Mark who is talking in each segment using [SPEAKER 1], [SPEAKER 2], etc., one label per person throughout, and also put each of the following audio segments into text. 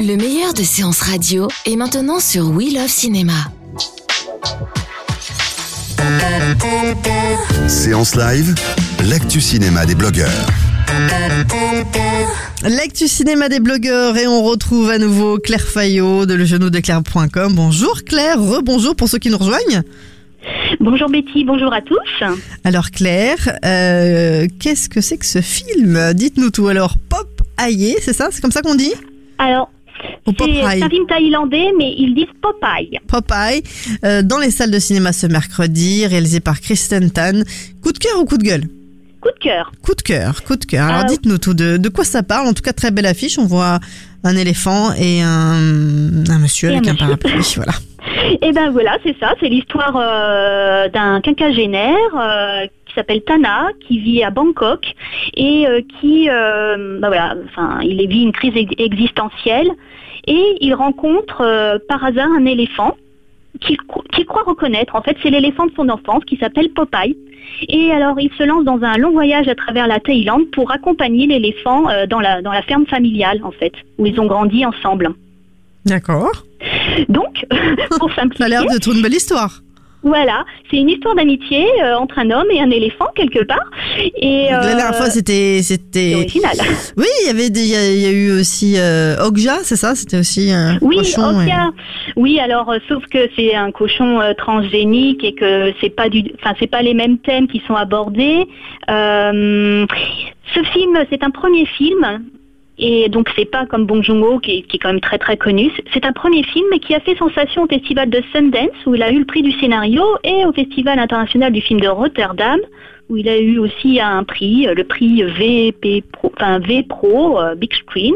[SPEAKER 1] Le meilleur de séances radio est maintenant sur We Love Cinéma.
[SPEAKER 2] Séance live, l'actu cinéma des blogueurs.
[SPEAKER 3] L'actu cinéma des blogueurs et on retrouve à nouveau Claire Fayot de legenou-de-claire.com. Bonjour Claire, rebonjour pour ceux qui nous rejoignent.
[SPEAKER 4] Bonjour Betty, bonjour à tous.
[SPEAKER 3] Alors Claire, euh, qu'est-ce que c'est que ce film? Dites-nous tout. Alors Pop Aye, c'est ça? C'est comme ça qu'on dit?
[SPEAKER 4] Alors, c'est un film thaïlandais, mais ils disent Popeye.
[SPEAKER 3] Popeye, euh, dans les salles de cinéma ce mercredi, réalisé par Kristen Tan. Coup de cœur ou coup de gueule
[SPEAKER 4] Coup de cœur.
[SPEAKER 3] Coup de cœur, coup de cœur. Alors
[SPEAKER 4] Ah.
[SPEAKER 3] dites-nous tout, de, de quoi ça parle? En tout cas, très belle affiche. On voit un éléphant et un, un monsieur
[SPEAKER 4] Et
[SPEAKER 3] avec un,
[SPEAKER 4] monsieur.
[SPEAKER 3] parapluie. Voilà.
[SPEAKER 4] Et ben voilà, c'est ça, c'est l'histoire euh, d'un quinquagénaire euh, qui s'appelle Tana, qui vit à Bangkok et euh, qui, euh, ben voilà, enfin, il vit une crise ex- existentielle et il rencontre euh, par hasard un éléphant qu'il cro- qu'il croit reconnaître. En fait, c'est l'éléphant de son enfance qui s'appelle Popeye. Et alors, il se lance dans un long voyage à travers la Thaïlande pour accompagner l'éléphant dans la dans la ferme familiale, en fait, où ils ont grandi ensemble.
[SPEAKER 3] D'accord.
[SPEAKER 4] Donc, pour
[SPEAKER 3] Ça a
[SPEAKER 4] simplifier,
[SPEAKER 3] l'air d'être une belle histoire.
[SPEAKER 4] Voilà, c'est une histoire d'amitié euh, entre un homme et un éléphant quelque part. Et
[SPEAKER 3] La
[SPEAKER 4] euh,
[SPEAKER 3] dernière fois, c'était, c'était.
[SPEAKER 4] original.
[SPEAKER 3] Oui, il y avait, des- il y, a- il y a eu aussi euh, Okja, c'est ça? C'était aussi un
[SPEAKER 4] Oui,
[SPEAKER 3] cochon. et-
[SPEAKER 4] Okia. Oui, alors euh, sauf que c'est un cochon transgénique et que c'est pas du, enfin c'est pas les mêmes thèmes qui sont abordés. Ce film, c'est un premier film. Et donc c'est pas comme Bong Joon-ho qui, est- quand même très très connu. C'est- un premier film qui a fait sensation au festival de Sundance où il a eu le prix du scénario et au festival international du film de Rotterdam où il a eu aussi un prix, le prix VP Pro, enfin V Pro euh, Big Screen.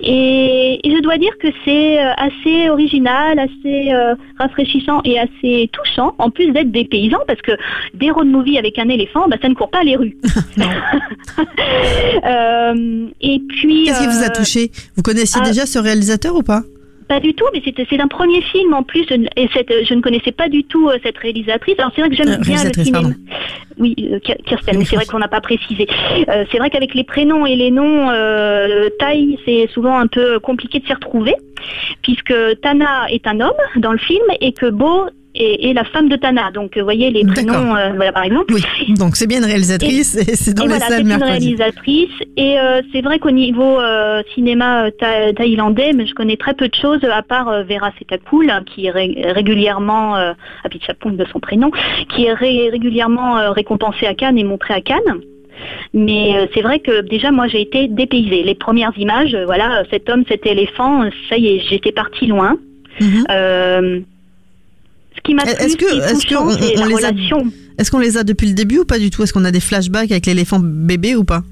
[SPEAKER 4] Et, et je dois dire que c'est euh, assez original, assez euh, rafraîchissant et assez touchant, en plus d'être des paysans, parce que des road movies avec un éléphant, bah, ça ne court pas les rues. Euh, et puis,
[SPEAKER 3] Qu'est-ce qui vous a touché? Vous connaissiez
[SPEAKER 4] ah.
[SPEAKER 3] déjà ce réalisateur ou pas?
[SPEAKER 4] Pas du tout, mais c'était c'est un premier film en plus, je ne- et cette, je ne connaissais pas du tout euh, cette réalisatrice. Alors c'est vrai que j'aime
[SPEAKER 3] Euh,
[SPEAKER 4] bien le cinéma.
[SPEAKER 3] pardon.
[SPEAKER 4] Oui, euh, Ki- Kirsten, mais c'est vrai qu'on n'a pas précisé. Euh, c'est vrai qu'avec les prénoms et les noms euh, thaï, c'est souvent un peu compliqué de s'y retrouver, puisque Tana est un homme dans le film et que Bo est la femme de Tana. Donc, vous voyez les prénoms, euh, voilà, par exemple.
[SPEAKER 3] Oui, donc c'est bien une réalisatrice et, c'est dans
[SPEAKER 4] Et
[SPEAKER 3] les
[SPEAKER 4] voilà, c'est une réalisatrice. Et euh, c'est vrai qu'au niveau euh, cinéma euh, tha- thaïlandais, mais je connais très peu de choses, à part euh, Vera Setakul, qui est ré- régulièrement, euh, Apichapong de son prénom, qui est ré- régulièrement euh, récompensée à Cannes et montrée à Cannes. Mais euh, c'est vrai que déjà moi j'ai été dépaysée. Les premières images, euh, voilà, euh, cet homme, cet éléphant, euh, ça y est, j'étais partie loin.
[SPEAKER 3] Mhm.
[SPEAKER 4] Euh, ce qui m'a
[SPEAKER 3] Est-ce
[SPEAKER 4] plu,
[SPEAKER 3] que-
[SPEAKER 4] ce qui est
[SPEAKER 3] est-ce que
[SPEAKER 4] touchant,
[SPEAKER 3] on-
[SPEAKER 4] c'est
[SPEAKER 3] on
[SPEAKER 4] la
[SPEAKER 3] les a-. Est-ce qu'on les a depuis le début ou pas du tout? Est-ce qu'on a des flashbacks avec l'éléphant bébé ou pas?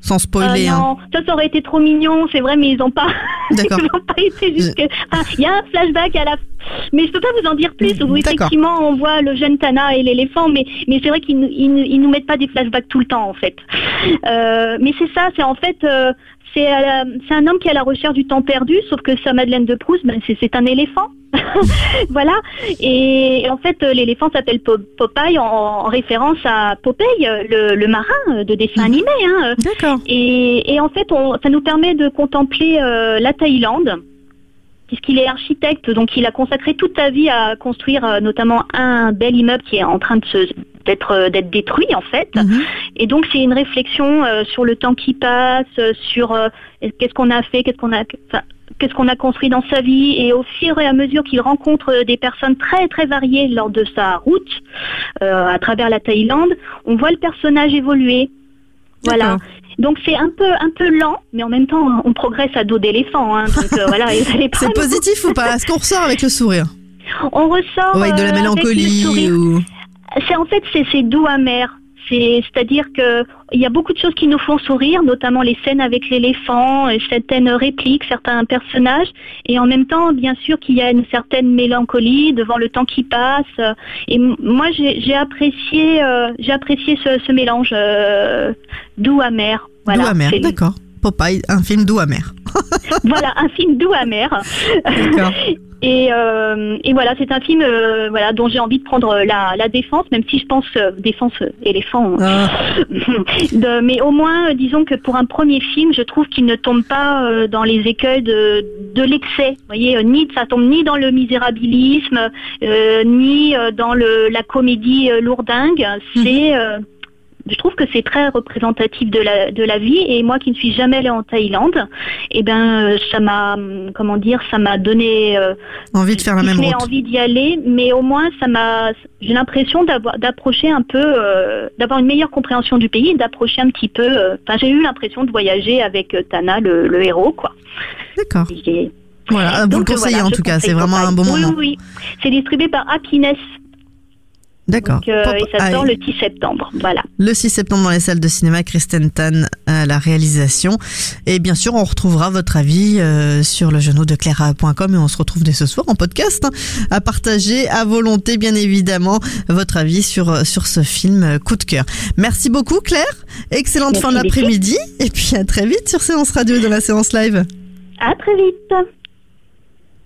[SPEAKER 3] Sans spoiler.
[SPEAKER 4] Euh,
[SPEAKER 3] hein.
[SPEAKER 4] non, ça, ça aurait été trop mignon, c'est vrai, mais ils n'ont pas,
[SPEAKER 3] D'accord.
[SPEAKER 4] ils n'ont pas été jusque. Enfin, Il y a un flashback à la, mais je peux pas vous en dire plus. Où effectivement, on voit le jeune Tana et l'éléphant, mais mais c'est vrai qu'ils nous- ils, nous- ils nous mettent pas des flashbacks tout le temps en fait. Euh, mais c'est ça, c'est en fait. euh, c'est un homme qui est à la recherche du temps perdu, sauf que sa Madeleine de Proust, ben, c'est un éléphant. voilà. Et en fait, euh, l'éléphant s'appelle Po- Popeye en, en référence à Popeye, euh, le, le marin euh, de dessin animé. Hein,
[SPEAKER 3] D'accord.
[SPEAKER 4] et, et en fait, on, ça nous permet de contempler euh, la Thaïlande, puisqu'il est architecte, donc il a consacré toute sa vie à construire euh, notamment un bel immeuble qui est en train de se d'être euh, d'être détruit en fait.
[SPEAKER 3] Mhm.
[SPEAKER 4] Et donc c'est une réflexion euh, sur le temps qui passe, euh, sur euh, qu'est-ce qu'on a fait, qu'est-ce qu'on a, qu'est-ce qu'on a construit dans sa vie. Et au fur et à mesure qu'il rencontre des personnes très très variées lors de sa route euh, à travers la Thaïlande, on voit le personnage évoluer. Voilà. Donc c'est un peu un peu lent, mais en même temps on progresse à dos d'éléphant. Hein, voilà,
[SPEAKER 3] C'est positif ou pas? Est-ce qu'on ressort avec le sourire?
[SPEAKER 4] On ressort
[SPEAKER 3] Ou avec de la mélancolie ou...
[SPEAKER 4] C'est en fait c'est doux amer. C'est, c'est-à-dire que il y a beaucoup de choses qui nous font sourire, notamment les scènes avec l'éléphant, euh, certaines répliques, certains personnages, et en même temps, bien sûr, qu'il y a une certaine mélancolie devant le temps qui passe. Et moi, j'ai, j'ai apprécié, euh, j'ai apprécié ce, ce mélange euh, doux amer. Voilà,
[SPEAKER 3] doux amer, d'accord. Popeye, un film doux amer.
[SPEAKER 4] voilà, un film doux amer.
[SPEAKER 3] D'accord.
[SPEAKER 4] Et, euh, et voilà, c'est un film euh, voilà, dont j'ai envie de prendre la, la défense, même si je pense euh, défense euh, éléphant.
[SPEAKER 3] Ah,
[SPEAKER 4] De- mais au moins, euh, disons que pour un premier film, je trouve qu'il ne tombe pas euh, dans les écueils de, de l'excès. Vous voyez, euh, ni ça tombe ni dans le misérabilisme, euh, ni euh, dans le, la comédie euh, lourdingue. C'est euh, je trouve que c'est très représentatif de la, de la vie et moi qui ne suis jamais allée en Thaïlande, eh ben euh, ça m'a hum, comment dire ça m'a donné euh,
[SPEAKER 3] envie de faire la même route.
[SPEAKER 4] envie d'y aller, mais au moins ça m'a j'ai l'impression d'avoir d'approcher un peu euh, d'avoir une meilleure compréhension du pays, d'approcher un petit peu euh, enfin j'ai eu l'impression de voyager avec Tana le, le héros quoi.
[SPEAKER 3] D'accord. Voilà, vous le conseillez
[SPEAKER 4] voilà,
[SPEAKER 3] en tout cas, c'est vraiment un bon moment.
[SPEAKER 4] Oui oui, oui. C'est distribué par Happiness
[SPEAKER 3] D'accord.
[SPEAKER 4] donc, euh, et ça sort le 10 septembre. Voilà.
[SPEAKER 3] Le 6 septembre dans les salles de cinéma, Kristen Tan à la réalisation. Et bien sûr, on retrouvera votre avis euh, sur le genou de Clara.com et on se retrouve dès ce soir en podcast hein, à partager à volonté, bien évidemment, votre avis sur, sur ce film euh, coup de cœur. Merci beaucoup, Claire. Excellente
[SPEAKER 4] Merci,
[SPEAKER 3] fin d'après-midi. Et puis à très vite sur Séance Radio dans la séance live.
[SPEAKER 4] À très vite.